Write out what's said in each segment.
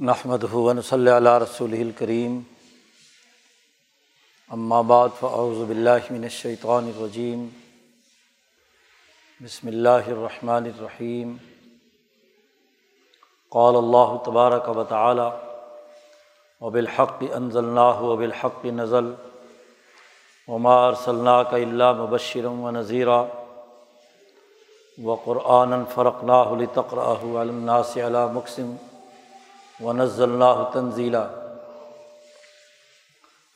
نحمد ہُون صلی اللہ رسول الکریم بعد فاعوذ باللہ من الشیطان الرجیم بسم اللہ الرحمن الرحیم قال اللہ تبارک و تعالی وبالحق انزلناه وبالحق نزل. عمار صلاح کا وما ارسلناک الا مبشرا ونذیرا وقرآنا فرقناه لتقرأه على الناس على مقسم و اللہ تنزیلا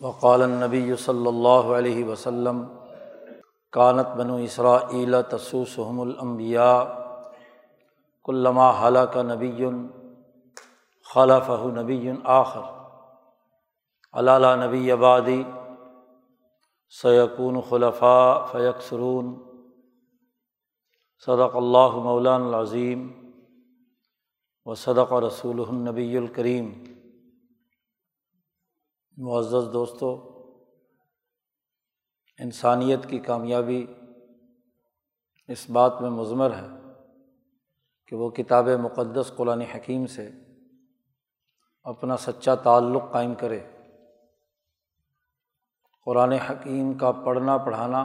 وقال نبی صلی اللہ علیہ وسلم کانت بنو اسرا عیلا تسوسحم الانبیاء کلما حلق نبی خلف نبی آخر علالہ نبی آبادی سیقون خلفاء فیکسرون صدق اللہ مولان العظیم و صدق رسول النبی الکریم۔ معزز دوستوں انسانیت کی کامیابی اس بات میں مضمر ہے کہ وہ کتاب مقدس قرآن حکیم سے اپنا سچا تعلق قائم کرے۔ قرآن حکیم کا پڑھنا پڑھانا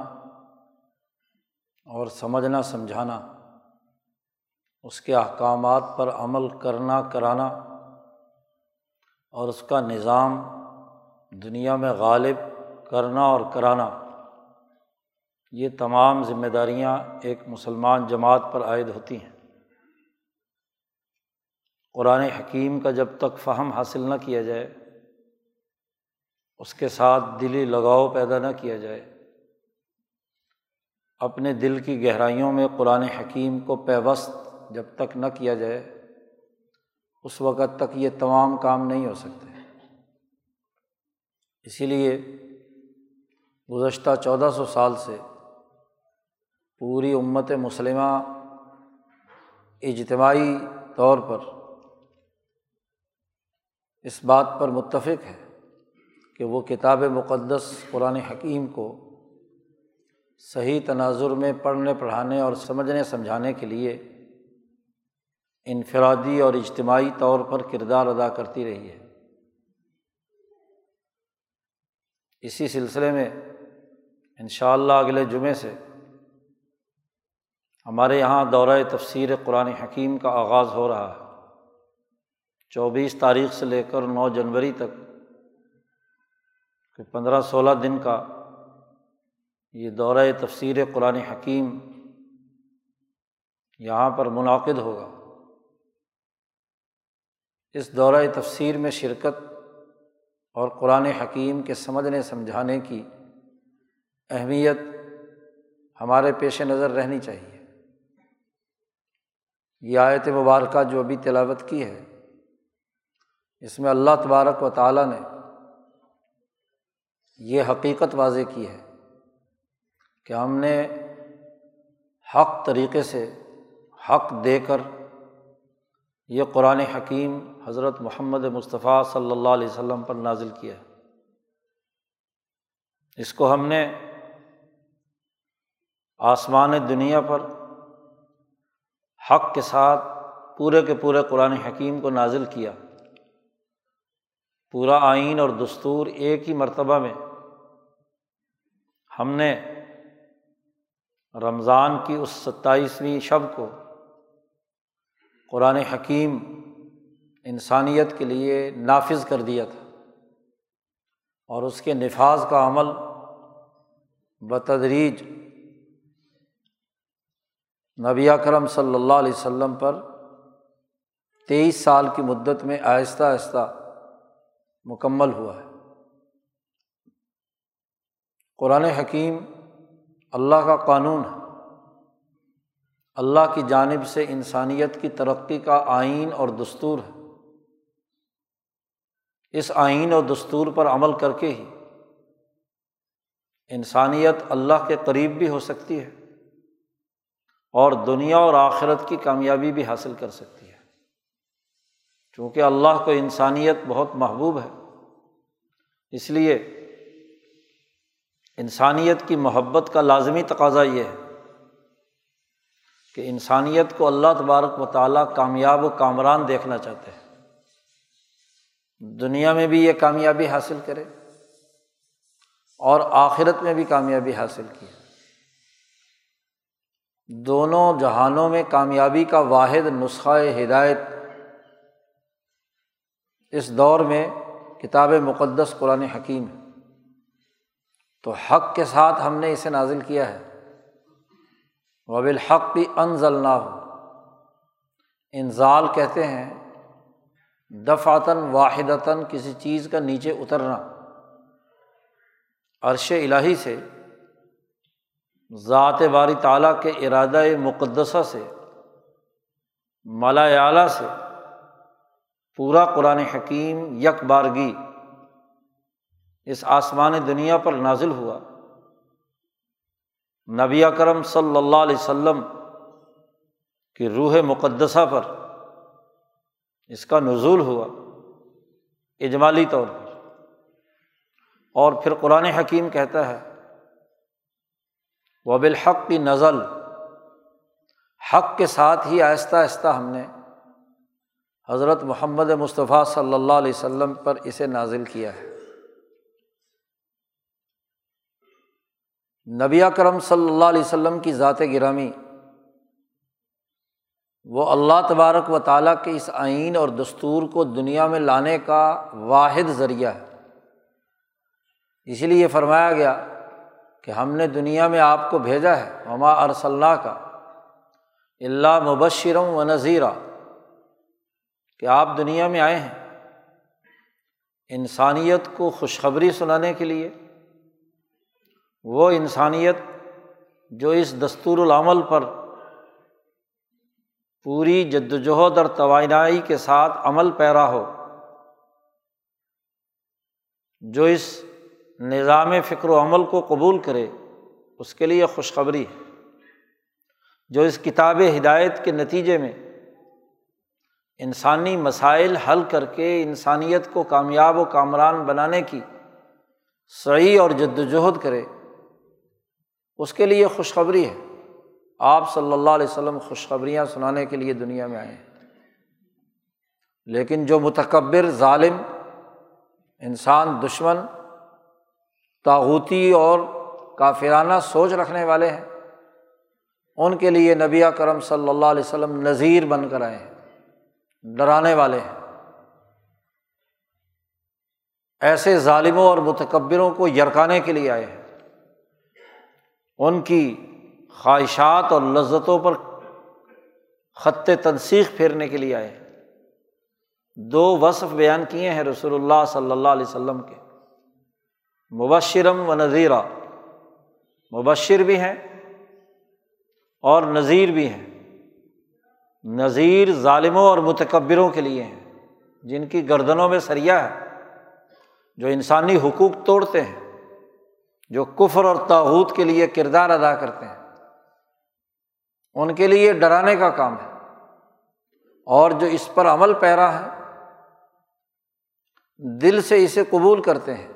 اور سمجھنا سمجھانا اس کے احکامات پر عمل کرنا، کرانا اور اس کا نظام دنیا میں غالب کرنا اور کرانا۔ یہ تمام ذمہ داریاں ایک مسلمان جماعت پر عائد ہوتی ہیں۔ قرآن حکیم کا جب تک فہم حاصل نہ کیا جائے، اس کے ساتھ دلی لگاؤ پیدا نہ کیا جائے، اپنے دل کی گہرائیوں میں قرآن حکیم کو پیوست جب تک نہ کیا جائے، اس وقت تک یہ تمام کام نہیں ہو سکتے۔ اسی لیے گزشتہ چودہ سو سال سے پوری امت مسلمہ اجتماعی طور پر اس بات پر متفق ہے کہ وہ کتاب مقدس قرآن حکیم کو صحیح تناظر میں پڑھنے، پڑھانے اور سمجھنے، سمجھانے کے لیے انفرادی اور اجتماعی طور پر کردار ادا کرتی رہی ہے۔ اسی سلسلے میں ان شاء اللہ اگلے جمعے سے ہمارے یہاں دورۂ تفسیر قرآن حکیم کا آغاز ہو رہا ہے۔ چوبیس تاریخ سے لے کر نو جنوری تک پندرہ سولہ دن کا یہ دورۂ تفسیر قرآن حکیم یہاں پر منعقد ہوگا۔ اس دورۂ تفسیر میں شرکت اور قرآن حکیم کے سمجھنے سمجھانے کی اہمیت ہمارے پیش نظر رہنی چاہیے۔ یہ آیت مبارکہ جو ابھی تلاوت کی ہے، اس میں اللہ تبارک و تعالیٰ نے یہ حقیقت واضح کی ہے کہ ہم نے حق طریقے سے حق دے کر یہ قرآن حکیم حضرت محمد مصطفیٰ صلی اللہ علیہ وسلم پر نازل کیا ہے۔ اس کو ہم نے آسمان دنیا پر حق کے ساتھ پورے کے پورے قرآن حکیم کو نازل کیا۔ پورا آئین اور دستور ایک ہی مرتبہ میں ہم نے رمضان کی اس ستائیسویں شب کو قرآن حکیم انسانیت کے لیے نافذ کر دیا تھا اور اس کے نفاذ کا عمل بتدریج نبی کرم صلی اللہ علیہ وسلم پر تیئیس سال کی مدت میں آہستہ آہستہ مکمل ہوا ہے۔ قرآن حکیم اللہ کا قانون ہے۔ اللہ کی جانب سے انسانیت کی ترقی کا آئین اور دستور ہے۔ اس آئین اور دستور پر عمل کر کے ہی انسانیت اللہ کے قریب بھی ہو سکتی ہے اور دنیا اور آخرت کی کامیابی بھی حاصل کر سکتی ہے۔ چونکہ اللہ کو انسانیت بہت محبوب ہے، اس لیے انسانیت کی محبت کا لازمی تقاضا یہ ہے کہ انسانیت کو اللہ تبارک و تعالیٰ کامیاب و کامران دیکھنا چاہتے ہیں۔ دنیا میں بھی یہ کامیابی حاصل کرے اور آخرت میں بھی کامیابی حاصل کی دونوں جہانوں میں کامیابی کا واحد نسخہ ہدایت۔ اس دور میں کتاب مقدس قرآن حکیم ہے۔ تو حق کے ساتھ ہم نے اسے نازل کیا ہے۔ وب الحق بھی انضل نہ ہو انزال کہتے ہیں، دفعتاً، واحدتاً کسی چیز کا نیچے اترنا۔ عرش الہی سے، ذات باری تعالیٰ کے ارادہ مقدسہ سے مالا اعلیٰ سے، پورا قرآن حکیم یک بارگی اس آسمان دنیا پر نازل ہوا۔ نبی کرم صلی اللہ علیہ و کی روح مقدسہ پر اس کا نزول ہوا، اجمالی طور پر۔ اور پھر قرآن حکیم کہتا ہے و بالحق کی نزل۔ حق کے ساتھ ہی آہستہ آہستہ ہم نے حضرت محمد مصطفیٰ صلی اللہ علیہ وسلم پر اسے نازل کیا ہے۔ نبی کرم صلی اللہ علیہ وسلم کی ذات گرامی، وہ اللہ تبارک و تعالیٰ کے اس آئین اور دستور کو دنیا میں لانے کا واحد ذریعہ ہے۔ اسی لیے یہ فرمایا گیا کہ ہم نے دنیا میں آپ کو بھیجا ہے مما ارسلّہ کا اللہ مبشرم و نذیرہ کہ آپ دنیا میں آئے ہیں۔ انسانیت کو خوشخبری سنانے کے لیے وہ انسانیت جو اس دستور العمل پر پوری جد وجہد اور توانائی کے ساتھ عمل پیرا ہو، جو اس نظام فکر و عمل کو قبول کرے، اس کے لیے خوشخبری ہے۔ جو اس کتاب ہدایت کے نتیجے میں انسانی مسائل حل کر کے انسانیت کو کامیاب و کامران بنانے کی صحیح اور جد وجہد کرے اس کے لیے خوشخبری ہے۔ آپ صلی اللہ علیہ وسلم خوشخبریاں سنانے کے لیے دنیا میں آئے ہیں۔ لیکن جو متکبر، ظالم، انسان، دشمن تاغوتی اور کافرانہ سوچ رکھنے والے ہیں، ان کے لیے نبی کرم صلی اللہ علیہ وسلم نذیر بن کر آئے ہیں، ڈرانے والے ہیں۔ ایسے ظالموں اور متکبروں کو یرکانے کے لیے آئے ہیں۔ ان کی خواہشات اور لذتوں پر خط تنسیخ پھیرنے کے لیے آئے دو وصف بیان کیے ہیں رسول اللہ صلی اللہ علیہ وسلم کے۔ مبشرم و نذیرہ مبشر بھی ہیں اور نذیر بھی ہیں۔ نذیر ظالموں اور متکبروں کے لیے ہیں، جن کی گردنوں میں سریا ہے، جو انسانی حقوق توڑتے ہیں۔ جو کفر اور تاحود کے لیے کردار ادا کرتے ہیں، ان کے لیے ڈرانے کا کام ہے۔ اور جو اس پر عمل پیرا ہے، دل سے اسے قبول کرتے ہیں۔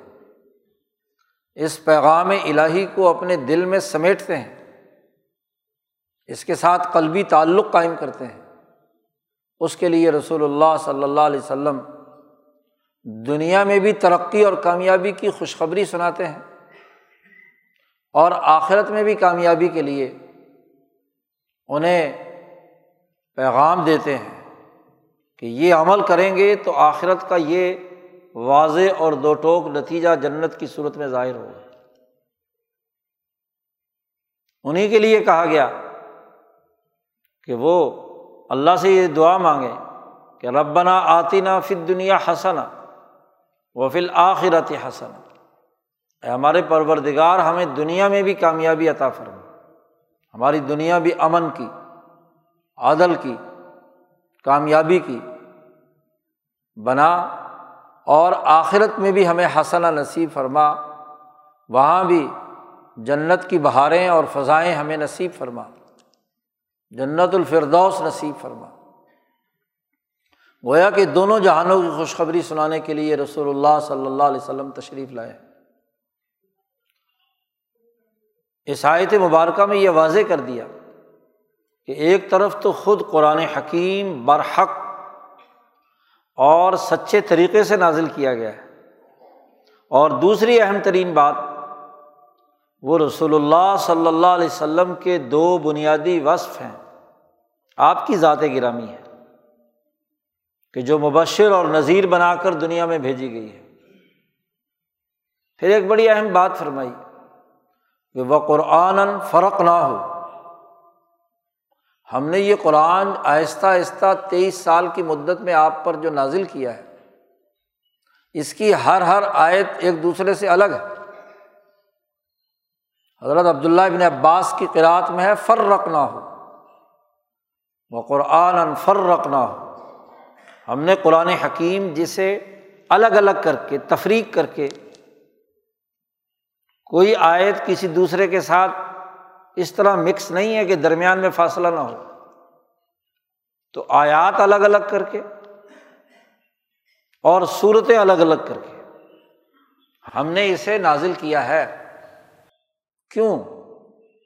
اس پیغام الہی کو اپنے دل میں سمیٹتے ہیں۔ اس کے ساتھ قلبی تعلق قائم کرتے ہیں۔ اس کے لیے رسول اللہ صلی اللہ علیہ وسلم دنیا میں بھی ترقی اور کامیابی کی خوشخبری سناتے ہیں۔ اور آخرت میں بھی کامیابی کے لیے انہیں پیغام دیتے ہیں کہ یہ عمل کریں گے تو آخرت کا یہ واضح اور دو ٹوک نتیجہ جنت کی صورت میں ظاہر ہوگا۔ انہیں کے لیے کہا گیا کہ وہ اللہ سے یہ دعا مانگے کہ ربنا آتی نا فل دنیا حسنا و فل آخرت حسن ہمارے پروردگار، ہمیں دنیا میں بھی کامیابی عطا فرما۔ ہماری دنیا بھی امن کی عدل کی، کامیابی کی۔ بنا اور آخرت میں بھی ہمیں حسنا نصیب فرما۔ وہاں بھی جنت کی بہاریں اور فضائیں ہمیں نصیب فرما۔ جنت الفردوس نصیب فرما۔ گویا کہ دونوں جہانوں کی خوشخبری سنانے کے لیے رسول اللہ صلی اللہ علیہ وسلم تشریف لائے۔ عیسائیت مبارکہ میں یہ واضح کر دیا کہ ایک طرف تو خود قرآن حکیم برحق اور سچے طریقے سے نازل کیا گیا ہے۔ اور دوسری اہم ترین بات، وہ رسول اللہ صلی اللہ علیہ وسلم کے دو بنیادی وصف ہیں۔ آپ کی ذات گرامی ہے کہ جو مبشر اور نذیر بنا کر دنیا میں بھیجی گئی ہے۔ پھر ایک بڑی اہم بات فرمائی۔ کہ وہ قرآن فرق نہ ہو۔ ہم نے یہ قرآن آہستہ آہستہ تیئیس سال کی مدت میں آپ پر جو نازل کیا ہے، اس کی ہر ہر آیت ایک دوسرے سے الگ ہے۔ حضرت عبداللہ ابن عباس کی قرآت میں ہے فر رکھنا ہو۔ وہ قرآن فر رکھنا ہو۔ ہم نے قرآن حکیم جسے الگ الگ کر کے، تفریق کر کے کوئی آیت کسی دوسرے کے ساتھ اس طرح مکس نہیں ہے کہ درمیان میں فاصلہ نہ ہو۔ تو آیات الگ الگ کر کے اور صورتیں الگ الگ کر کے ہم نے اسے نازل کیا ہے۔ کیوں؟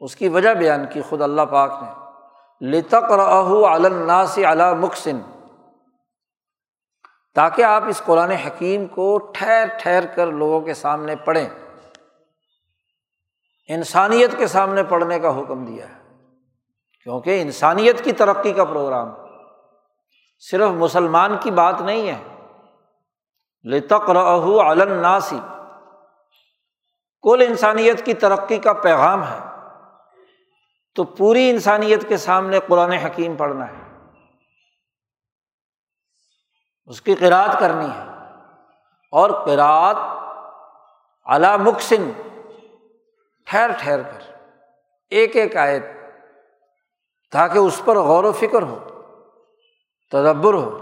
اس کی وجہ بیان کی خود اللہ پاک نے۔ لتق رہو الناس علی مکسن تاکہ آپ اس قرآن حکیم کو ٹھہر ٹھہر کر لوگوں کے سامنے پڑھیں۔ انسانیت کے سامنے پڑھنے کا حکم دیا ہے۔ کیونکہ انسانیت کی ترقی کا پروگرام صرف مسلمان کی بات نہیں ہے۔ لتق رہو کل انسانیت کی ترقی کا پیغام ہے۔ تو پوری انسانیت کے سامنے قرآن حکیم پڑھنا ہے۔ اس کی قرآد کرنی ہے۔ اور قرآد اعلی مکسن ٹھہر ٹھہر کر، ایک ایک آیت، تاکہ اس پر غور و فکر ہو، تدبر ہو۔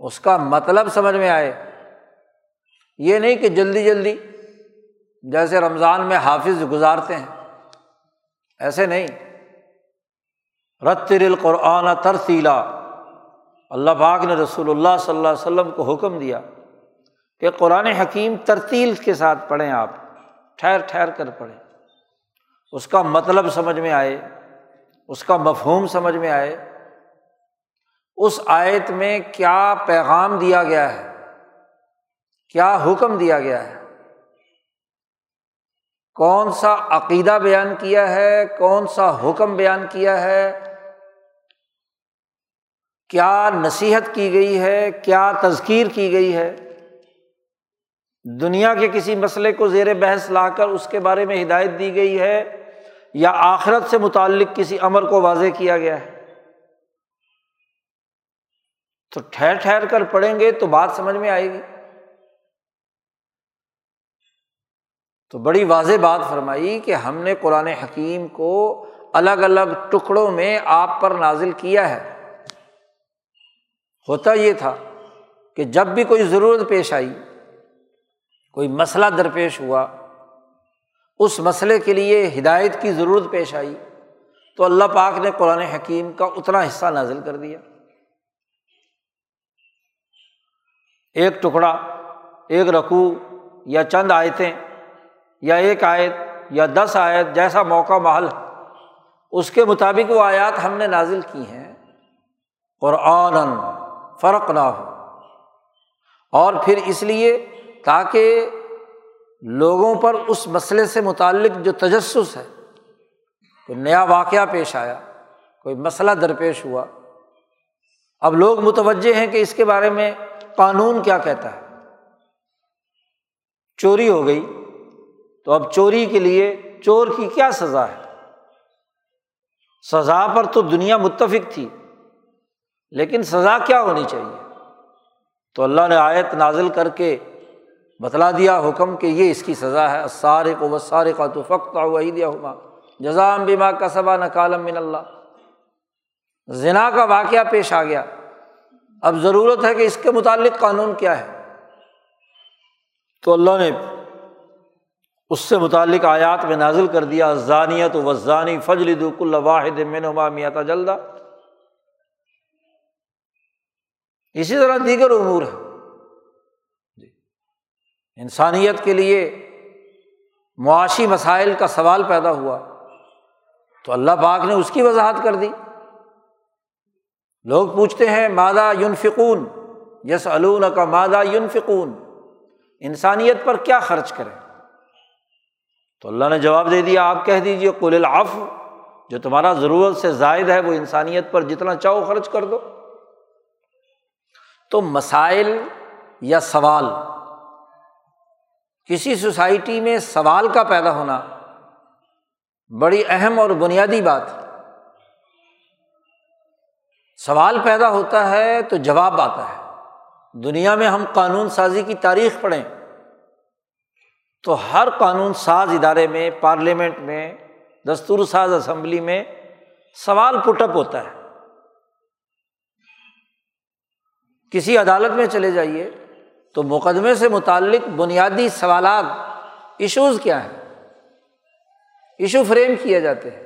اس کا مطلب سمجھ میں آئے۔ یہ نہیں کہ جلدی جلدی، جیسے رمضان میں حافظ گزارتے ہیں۔ ایسے نہیں۔ رتر القرآن ترسیلا اللہ پاک نے رسول اللہ صلی اللہ علیہ وسلم کو حکم دیا کہ قرآن حکیم ترتیل کے ساتھ پڑھیں آپ، ٹھہر ٹھہر کر پڑھیں۔ اس کا مطلب سمجھ میں آئے، اس کا مفہوم سمجھ میں آئے، اس آیت میں کیا پیغام دیا گیا ہے؟ کیا حکم دیا گیا ہے؟ کون سا عقیدہ بیان کیا ہے؟ کون سا حکم بیان کیا ہے؟ کیا نصیحت کی گئی ہے؟ کیا تذکیر کی گئی ہے؟ دنیا کے کسی مسئلے کو زیر بحث لا کر اس کے بارے میں ہدایت دی گئی ہے؟ یا آخرت سے متعلق کسی امر کو واضح کیا گیا ہے؟ تو ٹھہر ٹھہر کر پڑھیں گے تو بات سمجھ میں آئے گی۔ تو بڑی واضح بات فرمائی کہ ہم نے قرآن حکیم کو الگ الگ ٹکڑوں میں آپ پر نازل کیا ہے۔ ہوتا یہ تھا کہ جب بھی کوئی ضرورت پیش آئی، کوئی مسئلہ درپیش ہوا اس مسئلے کے لیے ہدایت کی ضرورت پیش آئی تو اللہ پاک نے قرآن حکیم کا اتنا حصہ نازل کر دیا۔ ایک ٹکڑا، ایک رقو یا چند آیتیں یا ایک آیت یا دس آیت جیسا موقع محل، اس کے مطابق وہ آیات ہم نے نازل کی ہیں۔ قرآن فرق نہ ہو اور پھر اس لیے تاکہ لوگوں پر اس مسئلے سے متعلق جو تجسس ہے کوئی نیا واقعہ پیش آیا، کوئی مسئلہ درپیش ہوا۔ اب لوگ متوجہ ہیں کہ اس کے بارے میں قانون کیا کہتا ہے۔ چوری ہو گئی، تو اب چوری کے لیے چور کی کیا سزا ہے؟ سزا پر تو دنیا متفق تھی، لیکن سزا کیا ہونی چاہیے؟ تو اللہ نے آیت نازل کر کے بتلا دیا حکم کہ یہ اس کی سزا ہے سارے کو سارے کا تو فخت وہی دیا ہوگا جزام بیما کا صبا نہ کالم من اللہ۔ ذنا کا واقعہ پیش آ گیا۔ اب ضرورت ہے کہ اس کے متعلق قانون کیا ہے۔ تو اللہ نے اس سے متعلق آیات میں نازل کر دیا ضانیت و ضانی فجل دک واحد منما میتا جلدا اسی طرح دیگر امور ہے انسانیت کے لیے معاشی مسائل کا سوال پیدا ہوا تو اللہ پاک نے اس کی وضاحت کر دی۔ لوگ پوچھتے ہیں مادہ یونفقون یس علون کا مادہ یونفقون انسانیت پر کیا خرچ کریں؟ تو اللہ نے جواب دے دیا، آپ کہہ دیجیے کل العف جو تمہارا ضرورت سے زائد ہے، وہ انسانیت پر جتنا چاہو خرچ کر دو۔ تو مسائل یا سوال کسی سوسائٹی میں سوال کا پیدا ہونا بڑی اہم اور بنیادی بات سوال پیدا ہوتا ہے تو جواب آتا ہے۔ دنیا میں ہم قانون سازی کی تاریخ پڑھیں تو ہر قانون ساز ادارے میں، پارلیمنٹ میں، دستور ساز اسمبلی میں سوال پٹ اپ ہوتا ہے۔ کسی عدالت میں چلے جائیے تو مقدمے سے متعلق بنیادی سوالات ایشوز کیا ہیں؟ ایشو فریم کیے جاتے ہیں۔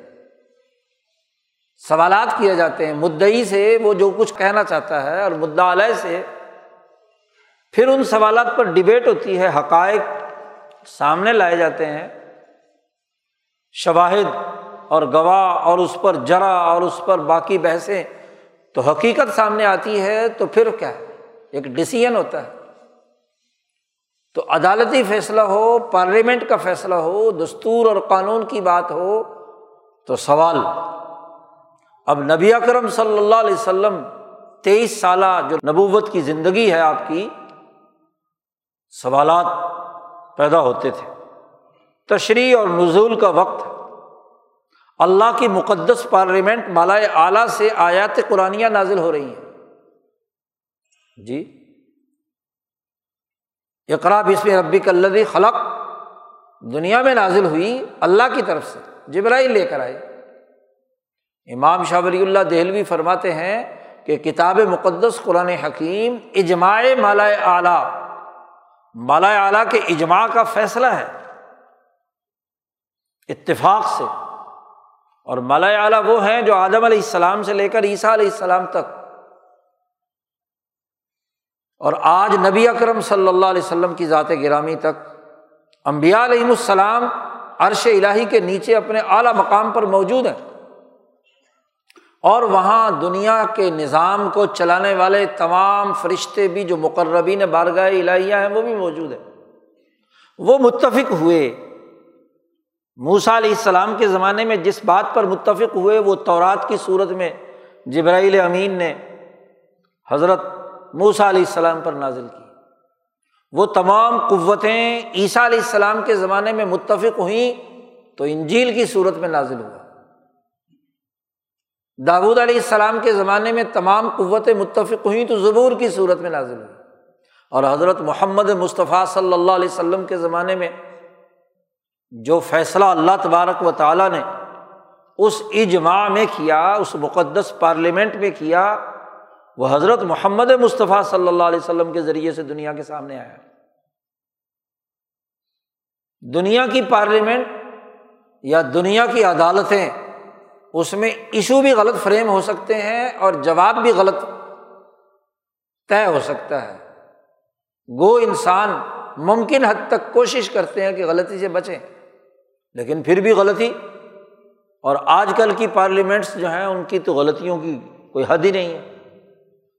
سوالات کیے جاتے ہیں۔ مدعی سے وہ جو کچھ کہنا چاہتا ہے اور مدعا علیہ سے، پھر ان سوالات پر ڈبیٹ ہوتی ہے، حقائق سامنے لائے جاتے ہیں۔ شواہد اور گواہ اور اس پر جرا اور اس پر باقی بحثیں تو حقیقت سامنے آتی ہے تو پھر کیا؟ ہے ایک ڈسیزن ہوتا ہے۔ تو عدالتی فیصلہ ہو، پارلیمنٹ کا فیصلہ ہو، دستور اور قانون کی بات ہو، تو سوال۔ اب نبی اکرم صلی اللہ علیہ وسلم تیئیس سالہ جو نبوت کی زندگی ہے آپ کی، سوالات پیدا ہوتے تھے۔ تشریح اور نزول کا وقت۔ اللہ کی مقدس پارلیمنٹ مالا اعلیٰ سے آیات قرآن نازل ہو رہی ہیں۔ جی؟ اقرا بسم ربی کلدی خلق۔ دنیا میں نازل ہوئی اللہ کی طرف سے جبرائی لے کر آئے۔ امام شاہ ولی اللہ دہلوی فرماتے ہیں کہ کتاب مقدس قرآن حکیم اجماع مالا اعلیٰ۔ مالا اعلیٰ کے اجماع کا فیصلہ ہے۔ اتفاق سے۔ اور مالا اعلیٰ وہ ہیں جو آدم علیہ السلام سے لے کر عیسیٰ علیہ السلام تک اور آج نبی اکرم صلی اللہ علیہ وسلم کی ذات گرامی تک امبیا علیہم السلام عرش الہی کے نیچے اپنے اعلیٰ مقام پر موجود ہیں۔ اور وہاں دنیا کے نظام کو چلانے والے تمام فرشتے بھی جو مقربین بارگاہ الہیہ ہیں وہ بھی موجود ہیں۔ وہ متفق ہوئے۔ موسا علیہ السلام کے زمانے میں جس بات پر متفق ہوئے وہ تورات کی صورت میں جبرائیل امین نے حضرت موسا علیہ السلام پر نازل کی۔ وہ تمام قوتیں عیسیٰ علیہ السلام کے زمانے میں متفق ہوئیں تو انجیل کی صورت میں نازل ہوا۔ داود علیہ السلام کے زمانے میں تمام قوتیں متفق ہوئیں تو زبور کی صورت میں نازل ہوئی۔ اور حضرت محمد مصطفیٰ صلی اللہ علیہ وسلم کے زمانے میں جو فیصلہ اللہ تبارک و تعالیٰ نے اس اجماع میں کیا، اس مقدس پارلیمنٹ میں کیا وہ حضرت محمد مصطفیٰ صلی اللہ علیہ وسلم کے ذریعے سے دنیا کے سامنے آیا دنیا کی پارلیمنٹ یا دنیا کی عدالتیں اس میں ایشو بھی غلط فریم ہو سکتے ہیں اور جواب بھی غلط طے ہو سکتا ہے۔ گو انسان ممکن حد تک کوشش کرتے ہیں کہ غلطی سے بچیں، لیکن پھر بھی غلطی۔ اور آج کل کی پارلیمنٹس جو ہیں، ان کی تو غلطیوں کی کوئی حد ہی نہیں ہے۔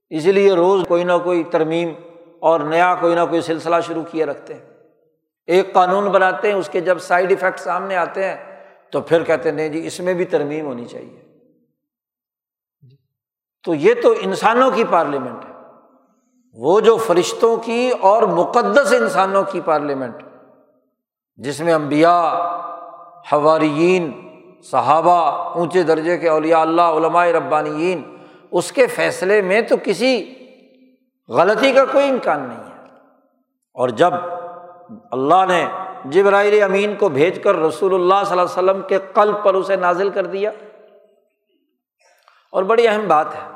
اسی لیے روز کوئی نہ کوئی ترمیم اور نیا کوئی نہ کوئی سلسلہ شروع کیے رکھتے ہیں۔ ایک قانون بناتے ہیں، اس کے جب سائڈ افیکٹ سامنے آتے ہیں، تو پھر کہتے ہیں، نہیں جی اس میں بھی ترمیم ہونی چاہیے۔ تو یہ تو انسانوں کی پارلیمنٹ ہے۔ وہ جو فرشتوں کی اور مقدس انسانوں کی پارلیمنٹ جس میں امبیا حواریین، صحابہ، اونچے درجے کے اولیاء اللہ، علماء ربانیین اس کے فیصلے میں تو کسی غلطی کا کوئی امکان نہیں ہے۔ اور جب اللہ نے جبرائیل امین کو بھیج کر رسول اللہ صلی اللہ علیہ وسلم کے قلب پر اسے نازل کر دیا، اور بڑی اہم بات ہے،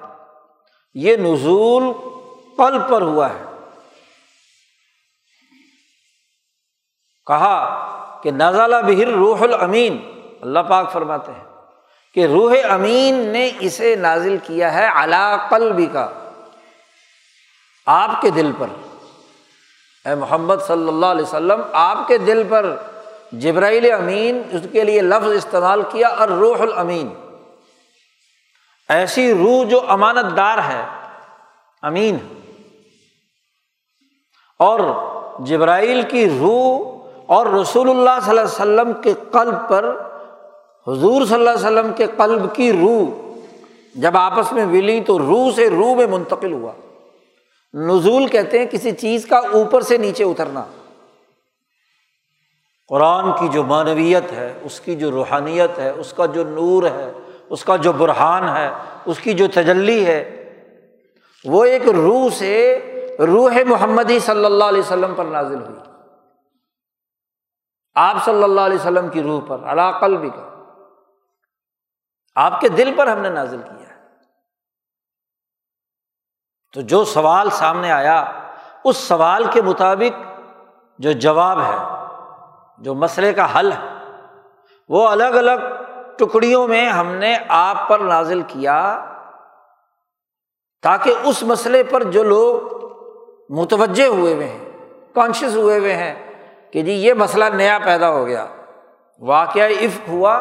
یہ نزول قلب پر ہوا ہے۔ کہا کہ نزالہ بہر روح الامین، اللہ پاک فرماتے ہیں۔ کہ روح امین نے اسے نازل کیا ہے علا قلبی کا، آپ کے دل پر۔ اے محمد صلی اللہ علیہ وسلم، آپ کے دل پر جبرائیل امین اس کے لیے لفظ استعمال کیا اور روح الامین۔ ایسی روح جو امانت دار ہے، امین۔ اور جبرائیل کی روح اور رسول اللہ صلی اللہ علیہ وسلم کے قلب پر حضور صلی اللہ علیہ وسلم کے قلب کی روح جب آپس میں ملی تو روح سے روح میں منتقل ہوا۔ نزول کہتے ہیں کسی چیز کا اوپر سے نیچے اترنا۔ قرآن کی جو معنویت ہے، اس کی جو روحانیت ہے، اس کا جو نور ہے، اس کا جو برہان ہے، اس کی جو تجلی ہے، وہ ایک روح سے روح محمدی صلی اللہ علیہ وسلم پر نازل ہوئی۔ آپ صلی اللہ علیہ وسلم کی روح پر علاقل بھی کا۔ آپ کے دل پر ہم نے نازل کیا ہے۔ تو جو سوال سامنے آیا، اس سوال کے مطابق جو جواب ہے، جو مسئلے کا حل ہے، وہ الگ الگ ٹکڑیوں میں ہم نے آپ پر نازل کیا تاکہ اس مسئلے پر جو لوگ متوجہ ہوئے ہوئے ہیں کانشیس ہوئے ہوئے ہیں کہ جی یہ مسئلہ نیا پیدا ہو گیا، واقعہ عفق ہوا،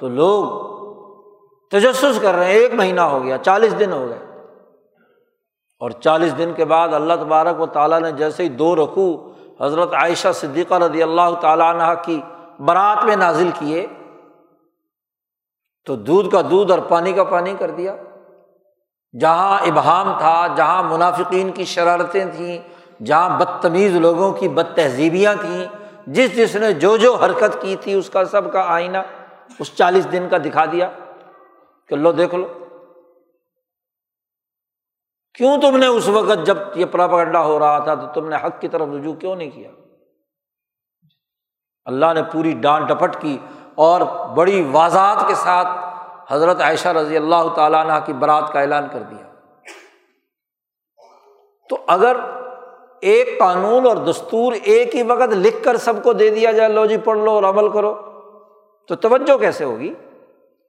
تو لوگ تجسس کر رہے ہیں، ایک مہینہ ہو گیا، چالیس دن ہو گئے۔ اور چالیس دن کے بعد اللہ تبارک و تعالیٰ نے جیسے ہی دو رقو حضرت عائشہ صدیقہ رضی اللہ تعالیٰ عنہ کی برات میں نازل کیے، تو دودھ کا دودھ اور پانی کا پانی کر دیا۔ جہاں ابہام تھا، جہاں منافقین کی شرارتیں تھیں، جہاں بدتمیز لوگوں کی بد تہذیبیاں تھیں، جس جس نے جو جو حرکت کی تھی، اس کا سب کا آئینہ اس چالیس دن کا دکھا دیا۔ کہ لو دیکھ لو۔ کیوں تم نے اس وقت جب یہ پراپگنڈا ہو رہا تھا تو تم نے حق کی طرف رجوع کیوں نہیں کیا؟ اللہ نے پوری ڈانٹ ڈپٹ کی اور بڑی واضح کے ساتھ حضرت عائشہ رضی اللہ تعالیٰ عنہ کی برات کا اعلان کر دیا۔ تو اگر ایک قانون اور دستور ایک ہی وقت لکھ کر سب کو دے دیا جائے، لو جی پڑھ لو اور عمل کرو، تو توجہ کیسے ہوگی؟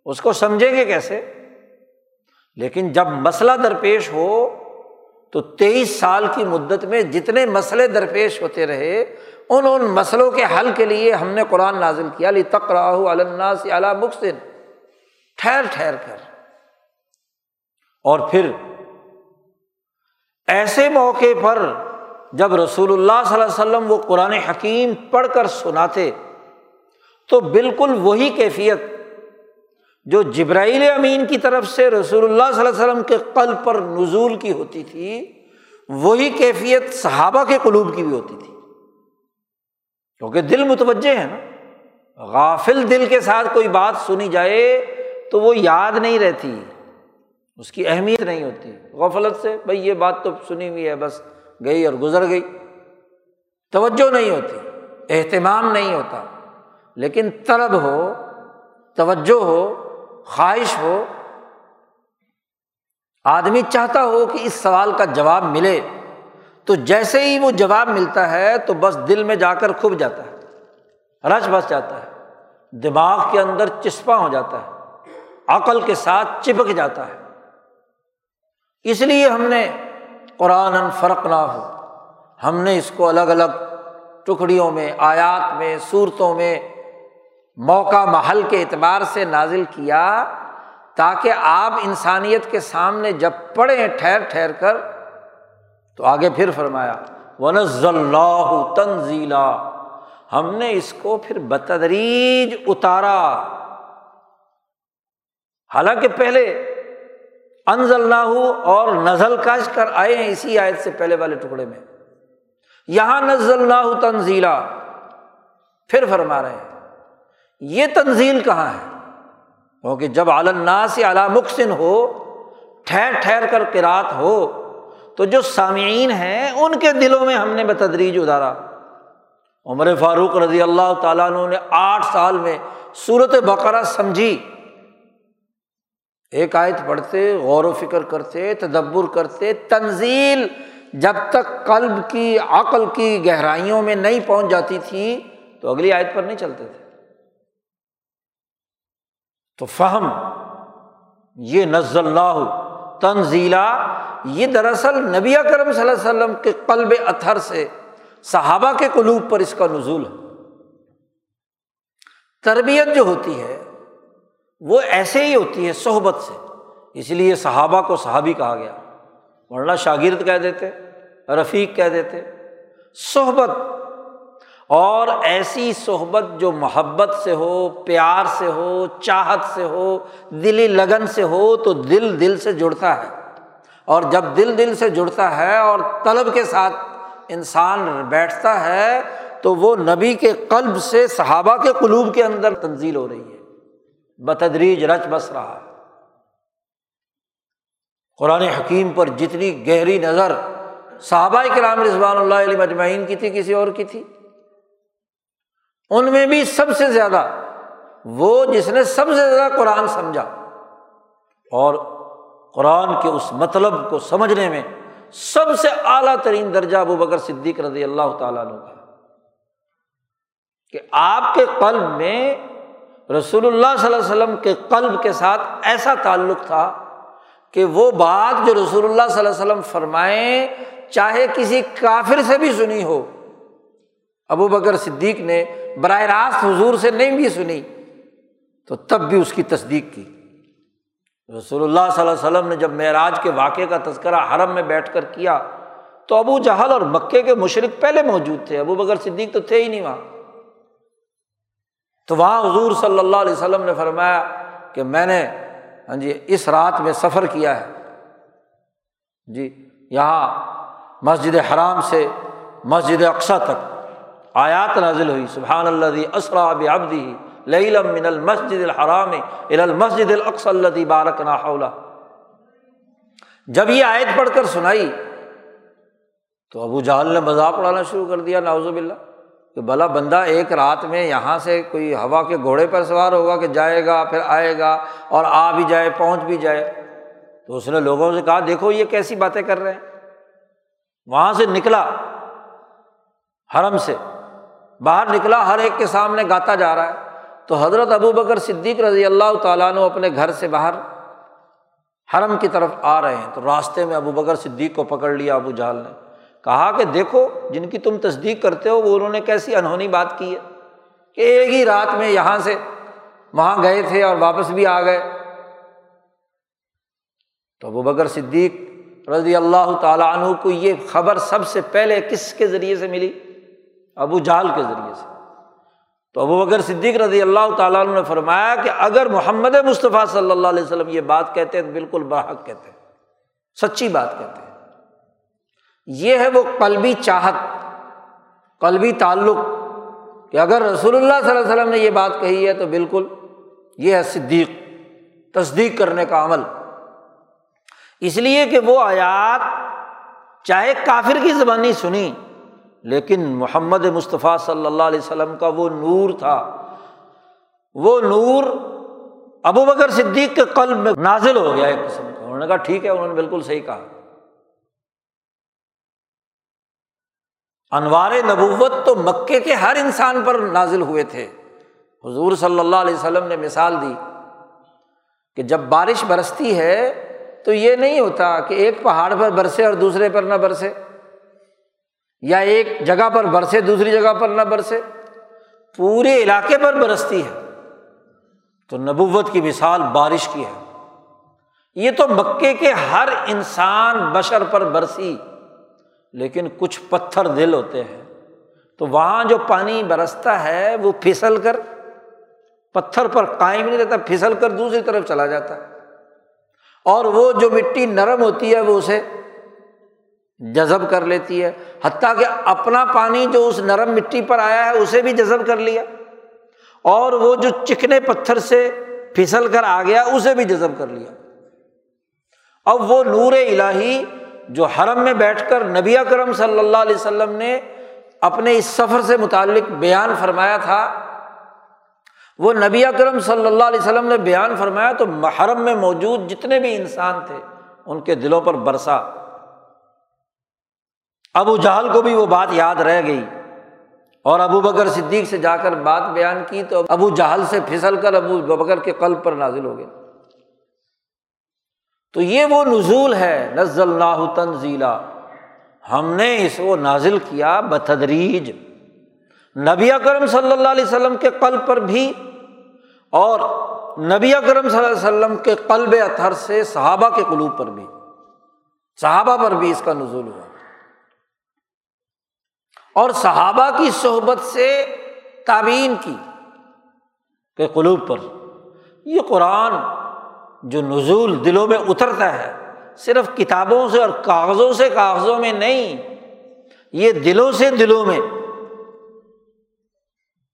اس کو سمجھیں گے کیسے؟ لیکن جب مسئلہ درپیش ہو تو تیئیس سال کی مدت میں جتنے مسئلے درپیش ہوتے رہے، ان ان مسئلوں کے حل کے لیے ہم نے قرآن نازل کیا علی تقراہ الناس اعلیٰ مخصن ٹھہر ٹھہر کر اور پھر ایسے موقع پر جب رسول اللہ صلی اللہ علیہ وسلم وہ قرآن حکیم پڑھ کر سناتے، تو بالکل وہی کیفیت جو جبرائیل امین کی طرف سے رسول اللہ صلی اللہ علیہ وسلم کے قلب پر نزول کی ہوتی تھی، وہی کیفیت صحابہ کے قلوب کی بھی ہوتی تھی۔ کیونکہ دل متوجہ ہے نا، غافل دل کے ساتھ کوئی بات سنی جائے تو وہ یاد نہیں رہتی، اس کی اہمیت نہیں ہوتی۔ غفلت سے بھائی یہ بات تو سنی ہوئی ہے، بس گئی اور گزر گئی۔ توجہ نہیں ہوتی، اہتمام نہیں ہوتا۔ لیکن طلب ہو، توجہ ہو خواہش ہو، آدمی چاہتا ہو کہ اس سوال کا جواب ملے، تو جیسے ہی وہ جواب ملتا ہے، تو بس دل میں جا کر کھب جاتا ہے، رچ بس جاتا ہے، دماغ کے اندر چسپاں ہو جاتا ہے، عقل کے ساتھ چپک جاتا ہے۔ اس لیے ہم نے قرآن فرق نہ ہو۔ ہم نے اس کو الگ الگ ٹکڑیوں میں، آیات میں، صورتوں میں موقع محل کے اعتبار سے نازل کیا تاکہ آپ انسانیت کے سامنے جب پڑھیں ٹھہر ٹھہر کر تو آگے پھر فرمایا ونز اللہ تنزیلا ہم نے اس کو پھر بتدریج اتارا۔ حالانکہ پہلے انزل نہ ہو اور نزل کش کر آئے ہیں اسی آیت سے پہلے والے ٹکڑے میں۔ یہاں نزل نہ ہو تنزیلا۔ پھر فرما رہے ہیں۔ یہ تنزیل کہاں ہے؟ کیونکہ جب علنا سے اعلیٰ مخصن ہو، ٹھہر ٹھہر کر کراط ہو، تو جو سامعین ہیں، ان کے دلوں میں ہم نے بتدریج ادارا عمر فاروق رضی اللہ تعالیٰ عنہ نے آٹھ سال میں صورت بقرہ سمجھی۔ ایک آیت پڑھتے، غور و فکر کرتے، تدبر کرتے، تنزیل جب تک قلب کی، عقل کی گہرائیوں میں نہیں پہنچ جاتی تھی، تو اگلی آیت پر نہیں چلتے تھے۔ تو فہم، یہ نزل اللہ تنزیلا یہ دراصل نبی کرم صلی اللہ علیہ وسلم کے قلب اتھر سے صحابہ کے قلوب پر اس کا نزول ہے۔ تربیت جو ہوتی ہے، وہ ایسے ہی ہوتی ہے صحبت سے۔ اس لیے صحابہ کو صحابی کہا گیا۔ ورنہ شاگرد کہہ دیتے، رفیق کہہ دیتے۔ صحبت اور ایسی صحبت جو محبت سے ہو، پیار سے ہو، چاہت سے ہو، دلی لگن سے ہو، تو دل دل سے جڑتا ہے۔ اور جب دل دل سے جڑتا ہے اور طلب کے ساتھ انسان بیٹھتا ہے، تو وہ نبی کے قلب سے صحابہ کے قلوب کے اندر تنزیل ہو رہی ہے۔ بتدریج رچ بس رہا۔ ہے قرآن حکیم پر جتنی گہری نظر صحابہ کرام رضوان اللہ علیہ مجمعین کی تھی، کسی اور کی تھی؟ ان میں بھی سب سے زیادہ، وہ جس نے سب سے زیادہ قرآن سمجھا۔ اور قرآن کے اس مطلب کو سمجھنے میں سب سے اعلیٰ ترین درجہ ابو بکر صدیق رضی اللہ تعالیٰ عنہ کا کہ آپ کے قلب میں رسول اللہ صلی اللہ علیہ وسلم کے قلب کے ساتھ ایسا تعلق تھا کہ وہ بات جو رسول اللہ صلی اللہ علیہ وسلم فرمائیں چاہے کسی کافر سے بھی سنی ہو ابو بکر صدیق نے براہ راست حضور سے نہیں بھی سنی، تو تب بھی اس کی تصدیق کی۔ رسول اللہ صلی اللہ علیہ وسلم نے جب معراج کے واقعے کا تذکرہ حرم میں بیٹھ کر کیا، تو ابو جہل اور مکے کے مشرق پہلے موجود تھے، ابو بکر صدیق تو تھے ہی نہیں وہاں۔ تو وہاں حضور صلی اللہ علیہ وسلم نے فرمایا کہ میں نے ہاں جی اس رات میں سفر کیا ہے۔ جی یہاں مسجد حرام سے مسجد اقسا تک۔ آیات نازل ہوئی سبحان اللہ اسرا ابدی لم من المسجد الحرام المسجد الاقصى الذي بارکنا حوله۔ جب یہ آیت پڑھ کر سنائی، تو ابو جہل نے مذاق اڑانا شروع کر دیا ناوز باللہ، کہ بھلا بندہ ایک رات میں یہاں سے کوئی ہوا کے گھوڑے پر سوار ہوگا کہ جائے گا، پھر آئے گا اور آ بھی جائے، پہنچ بھی جائے۔ تو اس نے لوگوں سے کہا، دیکھو یہ کیسی باتیں کر رہے ہیں۔ وہاں سے نکلا حرم سے۔ باہر نکلا، ہر ایک کے سامنے گاتا جا رہا ہے۔ تو حضرت ابو بکر صدیق رضی اللہ تعالیٰ نے اپنے گھر سے باہر حرم کی طرف آ رہے ہیں۔ تو راستے میں ابو بکر صدیق کو پکڑ لیا ابو جہل نے۔ کہا کہ دیکھو، جن کی تم تصدیق کرتے ہو، وہ انہوں نے کیسی انہونی بات کی ہے کہ ایک ہی رات میں یہاں سے وہاں گئے تھے اور واپس بھی آ گئے۔ تو ابو بکر صدیق رضی اللہ تعالیٰ عنہ کو یہ خبر سب سے پہلے کس کے ذریعے سے ملی؟ ابو جال کے ذریعے سے۔ تو ابو بکر صدیق رضی اللہ تعالیٰ عنہ نے فرمایا کہ اگر محمد مصطفیٰ صلی اللہ علیہ وسلم یہ بات کہتے ہیں تو بالکل برحق کہتے ہیں۔ سچی بات کہتے ہیں۔ یہ ہے وہ قلبی چاہت، قلبی تعلق کہ اگر رسول اللہ صلی اللہ علیہ وسلم نے یہ بات کہی ہے تو بالکل یہ ہے صدیق، تصدیق کرنے کا عمل۔ اس لیے کہ وہ آیات چاہے کافر کی زبانی سنی لیکن محمد مصطفیٰ صلی اللہ علیہ وسلم کا وہ نور تھا۔ وہ نور ابو بکر صدیق کے قلب میں نازل ہو گیا ایک قسم کا۔ انہوں نے کہا، ٹھیک ہے، انہوں نے بالکل صحیح کہا۔ انوار نبوت تو مکے کے ہر انسان پر نازل ہوئے تھے۔ حضور صلی اللہ علیہ وسلم نے مثال دی کہ جب بارش برستی ہے تو یہ نہیں ہوتا کہ ایک پہاڑ پر برسے اور دوسرے پر نہ برسے۔ یا ایک جگہ پر برسے، دوسری جگہ پر نہ برسے، پورے علاقے پر برستی ہے۔ تو نبوت کی مثال بارش کی ہے۔ یہ تو مکے کے ہر انسان بشر پر برسی، لیکن کچھ پتھر دل ہوتے ہیں۔ تو وہاں جو پانی برستا ہے، وہ پھسل کر، پتھر پر قائم نہیں رہتا، پھسل کر دوسری طرف چلا جاتا ہے۔ اور وہ جو مٹی نرم ہوتی ہے، وہ اسے جذب کر لیتی ہے، حتیٰ کہ اپنا پانی جو اس نرم مٹی پر آیا ہے، اسے بھی جذب کر لیا۔ اور وہ جو چکنے پتھر سے پھسل کر آ گیا، اسے بھی جذب کر لیا۔ اب وہ نور الہی جو حرم میں بیٹھ کر نبی کرم صلی اللہ علیہ وسلم نے اپنے اس سفر سے متعلق بیان فرمایا تھا، وہ نبی اکرم صلی اللہ علیہ وسلم نے بیان فرمایا تو حرم میں موجود جتنے بھی انسان تھے، ان کے دلوں پر برسا۔ ابو جہل کو بھی وہ بات یاد رہ گئی۔ اور ابو بکر صدیق سے جا کر بات بیان کی تو ابو جہل سے پھسل کر ابو بکر کے قلب پر نازل ہو گئے۔ تو یہ وہ نزول ہے نزل اللہ تنزیلا۔ ہم نے اس کو نازل کیا بتدریج۔ نبی اکرم صلی اللہ علیہ وسلم کے قلب پر بھی اور نبی اکرم صلی اللہ علیہ وسلم کے قلب اطہر سے صحابہ کے قلوب پر بھی۔ صحابہ پر بھی اس کا نزول ہوا۔ اور صحابہ کی صحبت سے تعبین کی کہ قلوب پر یہ قرآن جو نزول دلوں میں اترتا ہے، صرف کتابوں سے اور کاغذوں سے، کاغذوں میں نہیں، یہ دلوں سے دلوں میں۔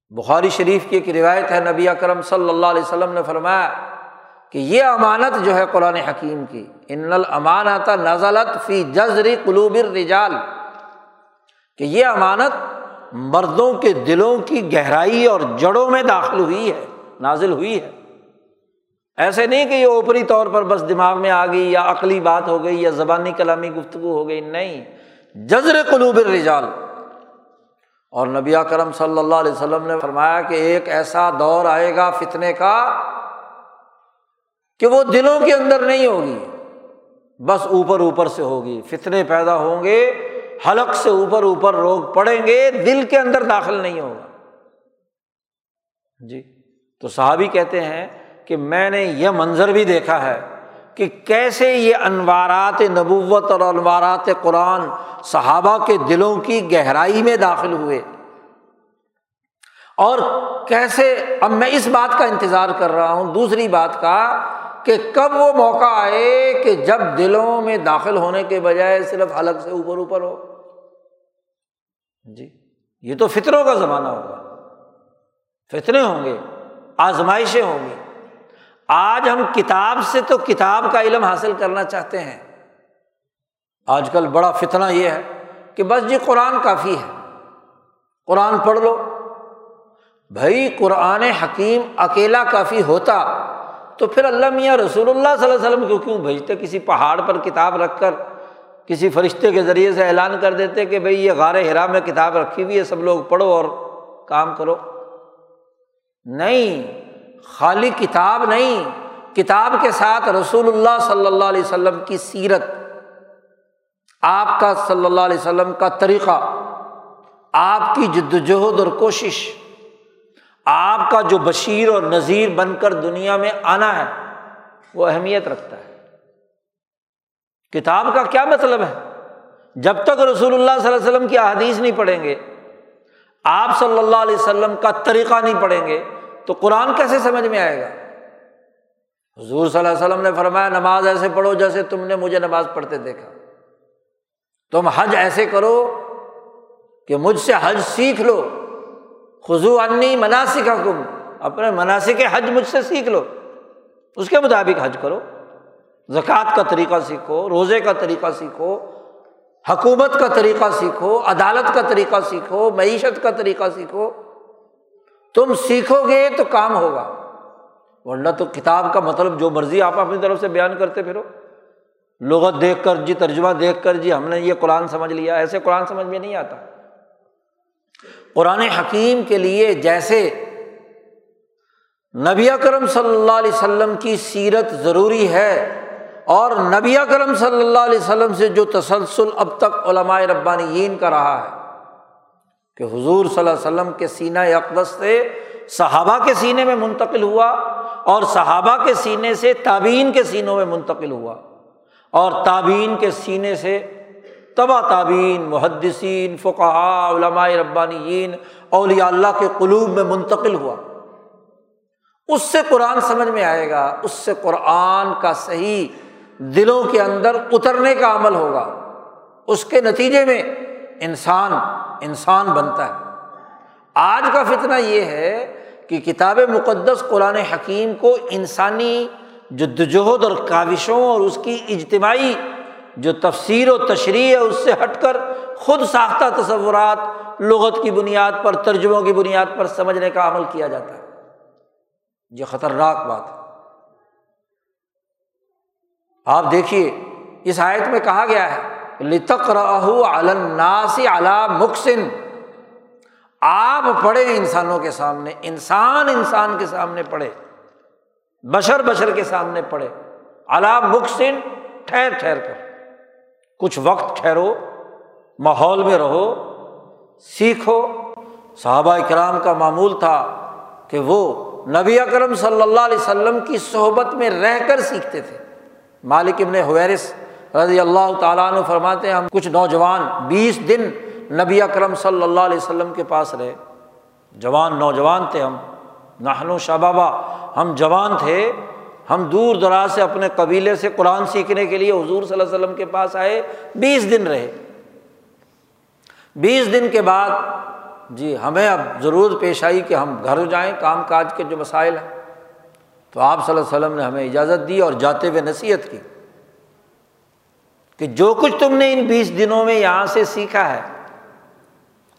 بخاری شریف کی ایک روایت ہے، نبی اکرم صلی اللہ علیہ وسلم نے فرمایا کہ یہ امانت جو ہے قرآن حکیم کی، ان المانت نزلت فی جزری قلوب الرجال کہ یہ امانت مردوں کے دلوں کی گہرائی اور جڑوں میں داخل ہوئی ہے، نازل ہوئی ہے۔ ایسے نہیں کہ یہ اوپری طور پر بس دماغ میں آ گئی یا عقلی بات ہو گئی یا زبانی کلامی گفتگو ہو گئی، نہیں۔ جزر قلوب الرجال۔ اور نبی کرم صلی اللہ علیہ وسلم نے فرمایا کہ ایک ایسا دور آئے گا فتنے کا کہ وہ دلوں کے اندر نہیں ہوگی، بس اوپر اوپر سے ہوگی، فتنے پیدا ہوں گے۔ حلق سے اوپر اوپر روگ پڑیں گے، دل کے اندر داخل نہیں ہوگا۔ جی تو صحابی کہتے ہیں کہ میں نے یہ منظر بھی دیکھا ہے کہ کیسے یہ انوارات نبوت اور انوارات قرآن صحابہ کے دلوں کی گہرائی میں داخل ہوئے۔ اور کیسے، اب میں اس بات کا انتظار کر رہا ہوں، دوسری بات کا کہ کب وہ موقع آئے کہ جب دلوں میں داخل ہونے کے بجائے صرف الگ سے اوپر اوپر ہو۔ جی یہ تو فطروں کا زمانہ ہوگا۔ فطرے ہوں گے، آزمائشیں ہوں گی۔ آج ہم کتاب سے تو کتاب کا علم حاصل کرنا چاہتے ہیں۔ آج کل بڑا فتنا یہ ہے کہ بس جی قرآن کافی ہے۔ قرآن پڑھ لو۔ بھائی قرآن حکیم اکیلا کافی ہوتا۔ تو پھر اللہ میاں رسول اللہ صلی اللہ علیہ وسلم کو کیوں بھیجتے؟ کسی پہاڑ پر کتاب رکھ کر، کسی فرشتے کے ذریعے سے اعلان کر دیتے کہ بھائی یہ غار ہرا میں کتاب رکھی ہوئی ہے، سب لوگ پڑھو اور کام کرو۔ نہیں، خالی کتاب نہیں، کتاب کے ساتھ رسول اللہ صلی اللہ علیہ وسلم کی سیرت، آپ کا صلی اللہ علیہ وسلم کا طریقہ، آپ کی جد وجہد اور کوشش۔ آپ کا جو بشیر اور نذیر بن کر دنیا میں آنا ہے، وہ اہمیت رکھتا ہے۔ کتاب کا کیا مطلب ہے؟ جب تک رسول اللہ صلی اللہ علیہ وسلم کی احادیث نہیں پڑھیں گے، آپ صلی اللہ علیہ وسلم کا طریقہ نہیں پڑھیں گے، تو قرآن کیسے سمجھ میں آئے گا؟ حضور صلی اللہ علیہ وسلم نے فرمایا، نماز ایسے پڑھو جیسے تم نے مجھے نماز پڑھتے دیکھا۔ تم حج ایسے کرو کہ مجھ سے حج سیکھ لو۔ خزو انی مناسب حکم اپنے مناسب حج مجھ سے سیکھ لو۔ اس کے مطابق حج کرو۔ زکوٰۃ کا طریقہ سیکھو، روزے کا طریقہ سیکھو، حکومت کا طریقہ سیکھو، عدالت کا طریقہ سیکھو، معیشت کا طریقہ سیکھو۔ تم سیکھو گے تو کام ہوگا۔ ورنہ تو کتاب کا مطلب جو مرضی آپ اپنی طرف سے بیان کرتے پھرو۔ لغت دیکھ کر جی ترجمہ دیکھ کر جی ہم نے یہ قرآن سمجھ لیا، ایسے قرآن سمجھ میں نہیں آتا۔ قرآن حکیم کے لیے جیسے نبی کرم صلی اللہ علیہ وسلم کی سیرت ضروری ہے اور نبی کرم صلی اللہ علیہ وسلم سے جو تسلسل اب تک علماء ربانیین کا رہا ہے کہ حضور صلی اللہ علیہ وسلم کے سینہ اقدس سے صحابہ کے سینے میں منتقل ہوا اور صحابہ کے سینے سے تعبین کے سینوں میں منتقل ہوا اور تعبین کے سینے سے تبا تعبین محدثین فقہ علماء ربانیین، اولیاء اللہ کے قلوب میں منتقل ہوا۔ اس سے قرآن سمجھ میں آئے گا، اس سے قرآن کا صحیح دلوں کے اندر اترنے کا عمل ہوگا۔ اس کے نتیجے میں انسان انسان بنتا ہے۔ آج کا فتنہ یہ ہے کہ کتاب مقدس قرآن حکیم کو انسانی جدوجہد اور کاوشوں اور اس کی اجتماعی جو تفسیر و تشریح ہے اس سے ہٹ کر خود ساختہ تصورات لغت کی بنیاد پر، ترجموں کی بنیاد پر سمجھنے کا عمل کیا جاتا ہے۔ یہ خطرناک بات ہے۔ آپ دیکھیے، اس آیت میں کہا گیا ہے لتک رہو الناسی علا مکسن آپ پڑھے انسانوں کے سامنے، انسان انسان کے سامنے پڑھے بشر بشر کے سامنے پڑھے علا مکسن ٹھہر ٹھہر کر۔ کچھ وقت ٹھہرو، ماحول میں رہو، سیکھو۔ صحابہ کرام کا معمول تھا کہ وہ نبی اکرم صلی اللہ علیہ وسلم کی صحبت میں رہ کر سیکھتے تھے۔ مالک ابن حویرس رضی اللہ تعالیٰ عنہ فرماتے ہیں، ہم کچھ نوجوان بیس دن نبی اکرم صلی اللہ علیہ وسلم کے پاس رہے۔ جوان نوجوان تھے ہم نہن و شبابا، ہم جوان تھے۔ ہم دور دراز سے اپنے قبیلے سے قرآن سیکھنے کے لیے حضور صلی اللہ علیہ وسلم کے پاس آئے، بیس دن رہے۔ بیس دن کے بعد جی ہمیں اب ضرورت پیش آئی کہ ہم گھر جائیں، کام کاج کے جو مسائل ہیں۔ تو آپ صلی اللہ علیہ وسلم نے ہمیں اجازت دی اور جاتے ہوئے نصیحت کی کہ جو کچھ تم نے ان بیس دنوں میں یہاں سے سیکھا ہے،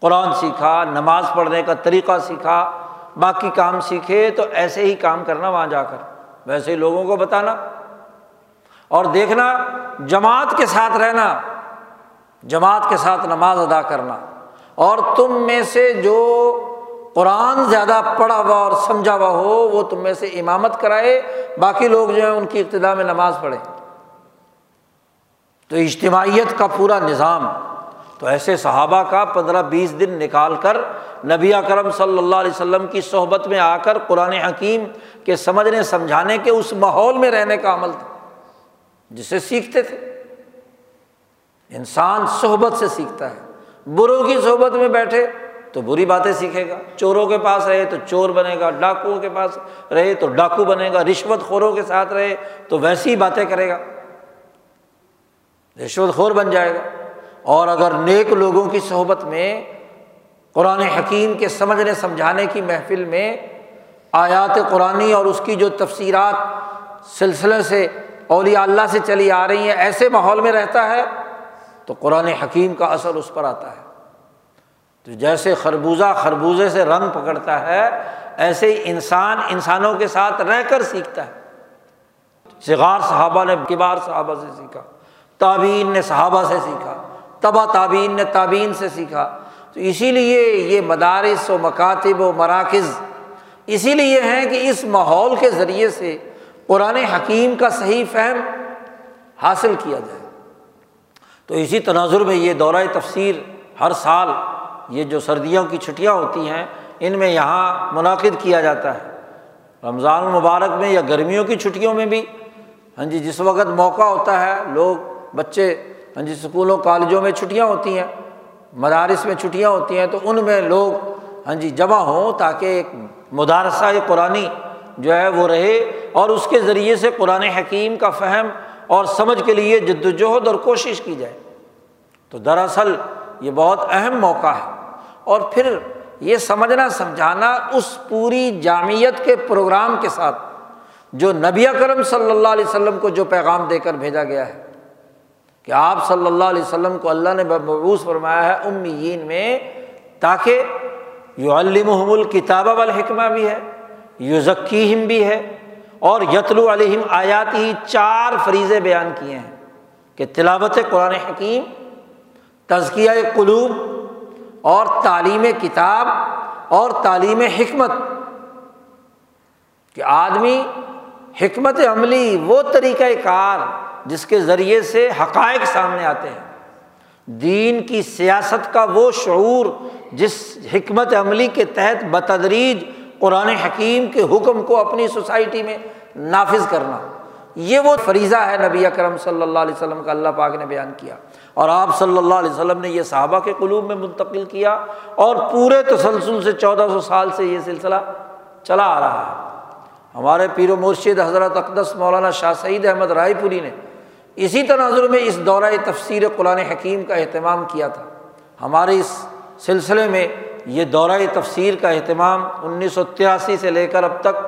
قرآن سیکھا، نماز پڑھنے کا طریقہ سیکھا، باقی کام سیکھے، تو ایسے ہی کام کرنا، وہاں جا کر۔ ویسے ہی لوگوں کو بتانا اور دیکھنا جماعت کے ساتھ رہنا، جماعت کے ساتھ نماز ادا کرنا۔ اور تم میں سے جو قرآن زیادہ پڑھا ہوا اور سمجھا ہوا ہو، وہ تم میں سے امامت کرائے، باقی لوگ جو ہیں ان کی ابتدا میں نماز پڑھیں۔ تو اجتماعیت کا پورا نظام تو ایسے صحابہ کا پندرہ بیس دن نکال کر نبی اکرم صلی اللہ علیہ وسلم کی صحبت میں آ کر قرآن حکیم کے سمجھنے سمجھانے کے اس ماحول میں رہنے کا عمل تھا، جسے سیکھتے تھے۔ انسان صحبت سے سیکھتا ہے، بروں کی صحبت میں بیٹھے تو بری باتیں سیکھے گا۔ چوروں کے پاس رہے تو چور بنے گا، ڈاکوؤں کے پاس رہے تو ڈاکو بنے گا، رشوت خوروں کے ساتھ رہے تو ویسی ہی باتیں کرے گا۔ رشوت خور بن جائے گا۔ اور اگر نیک لوگوں کی صحبت میں قرآن حکیم کے سمجھنے سمجھانے کی محفل میں آیات قرآن اور اس کی جو تفصیلات سلسلے سے اولیاء اللہ سے چلی آ رہی ہیں، ایسے ماحول میں رہتا ہے تو قرآن حکیم کا اثر اس پر آتا ہے۔ تو جیسے خربوزہ خربوزے سے رنگ پکڑتا ہے، ایسے ہی انسان انسانوں کے ساتھ رہ کر سیکھتا ہے۔ شغار صحابہ نے کبار صحابہ سے سیکھا تعبین نے صحابہ سے سیکھا۔ تبا تعبین نے تعبین سے سیکھا۔ تو اسی لیے یہ مدارس و مکاتب و مراکز اسی لیے ہیں کہ اس ماحول کے ذریعے سے قرآن حکیم کا صحیح فہم حاصل کیا جائے۔ تو اسی تناظر میں یہ دورۂ تفسیر ہر سال یہ جو سردیوں کی چھٹیاں ہوتی ہیں، ان میں یہاں منعقد کیا جاتا ہے۔ رمضان المبارک میں یا گرمیوں کی چھٹیوں میں بھی۔ ہاں جی جس وقت موقع ہوتا ہے، لوگ، بچے ہاں جی اسکولوں کالجوں میں چھٹیاں ہوتی ہیں، مدارس میں چھٹیاں ہوتی ہیں، تو ان میں لوگ ہاں جی جمع ہوں تاکہ ایک مدارسہ قرآن جو ہے وہ رہے اور اس کے ذریعے سے قرآن حکیم کا فہم اور سمجھ کے لیے جد وجہد اور کوشش کی جائے۔ تو دراصل یہ بہت اہم موقع ہے۔ اور پھر یہ سمجھنا، سمجھانا اس پوری جامعت کے پروگرام کے ساتھ جو نبی کرم صلی اللہ علیہ وسلم کو جو پیغام دے کر بھیجا گیا ہے۔ کہ آپ صلی اللہ علیہ وسلم کو اللہ نے مبوس فرمایا ہے امیین میں، تاکہ یو المحم الکتاب والحکمہ بھی ہے یو ذکیم بھی ہے، اور یتلو علیہم آیات ہی چار فریضے بیان کیے ہیں کہ تلاوت قرآن حکیم، تزکیہ قلوب، اور تعلیم کتاب، اور تعلیم حکمت۔ کہ آدمی حکمت عملی، وہ طریقۂ کار جس کے ذریعے سے حقائق سامنے آتے ہیں۔ دین کی سیاست کا وہ شعور جس حکمت عملی کے تحت بتدریج قرآن حکیم کے حکم کو اپنی سوسائٹی میں نافذ کرنا۔ یہ وہ فریضہ ہے نبی اکرم صلی اللہ علیہ وسلم کا اللہ پاک نے بیان کیا۔ اور آپ صلی اللہ علیہ وسلم نے یہ صحابہ کے قلوب میں منتقل کیا اور پورے تسلسل سے چودہ سو سال سے یہ سلسلہ چلا آ رہا ہے۔ ہمارے پیر و مرشد حضرت اقدس مولانا شاہ سعید احمد رائے پوری نے اسی تناظر میں اس دورہ تفسیر قرآن حکیم کا اہتمام کیا تھا۔ ہمارے اس سلسلے میں یہ دورہ تفسیر کا اہتمام انیس سو تراسی سے لے کر اب تک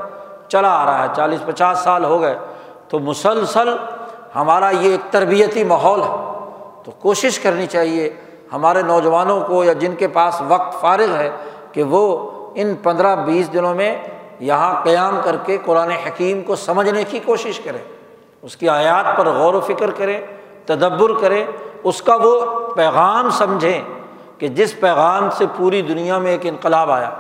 چلا آ رہا ہے۔ چالیس پچاس سال ہو گئے۔ تو مسلسل ہمارا یہ ایک تربیتی ماحول ہے۔ تو کوشش کرنی چاہیے ہمارے نوجوانوں کو یا جن کے پاس وقت فارغ ہے کہ وہ ان پندرہ بیس دنوں میں یہاں قیام کر کے قرآن حکیم کو سمجھنے کی کوشش کریں۔ اس کی آیات پر غور و فکر کریں، تدبر کریں، اس کا وہ پیغام سمجھیں کہ جس پیغام سے پوری دنیا میں ایک انقلاب آیا۔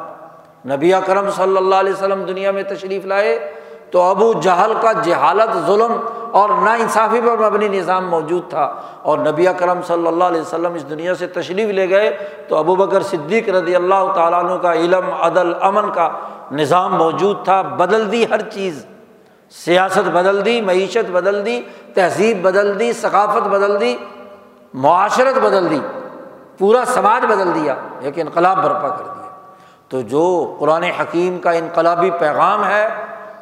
نبی کرم صلی اللہ علیہ وسلم دنیا میں تشریف لائے تو ابو جہل کا جہالت، ظلم اور نا انصافی پر مبنی نظام موجود تھا اور نبی کرم صلی اللہ علیہ وسلم اس دنیا سے تشریف لے گئے تو ابو بکر صدیق رضی اللہ تعالیٰ عنہ کا علم، عدل، امن کا نظام موجود تھا، بدل دی ہر چیز۔ سیاست بدل دی، معیشت بدل دی، تہذیب بدل دی، ثقافت بدل دی، معاشرت بدل دی، پورا سماج بدل دیا، ایک انقلاب برپا کر دیا۔ تو جو قرآن حکیم کا انقلابی پیغام ہے،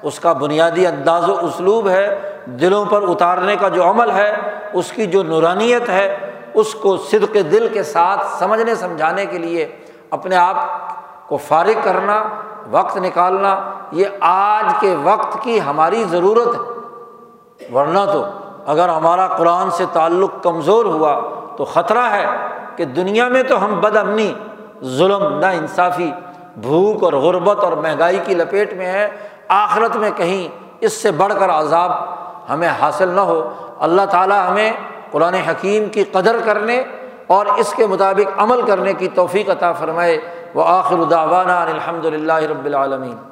اس کا بنیادی انداز و اسلوب ہے، دلوں پر اتارنے کا جو عمل ہے، اس کی جو نورانیت ہے، اس کو صدق دل کے ساتھ سمجھنے، سمجھانے کے لیے اپنے آپ کو فارغ کرنا، وقت نکالنا یہ آج کے وقت کی ہماری ضرورت ہے۔ ورنہ تو اگر ہمارا قرآن سے تعلق کمزور ہوا تو خطرہ ہے کہ دنیا میں تو ہم بد امنی، ظلم نا انصافی بھوک اور غربت اور مہنگائی کی لپیٹ میں ہے آخرت میں کہیں اس سے بڑھ کر عذاب ہمیں حاصل نہ ہو۔ اللہ تعالیٰ ہمیں قرآن حکیم کی قدر کرنے اور اس کے مطابق عمل کرنے کی توفیق عطا فرمائے۔ وہ آخر الداوانہ الحمد للہ رب العالمین۔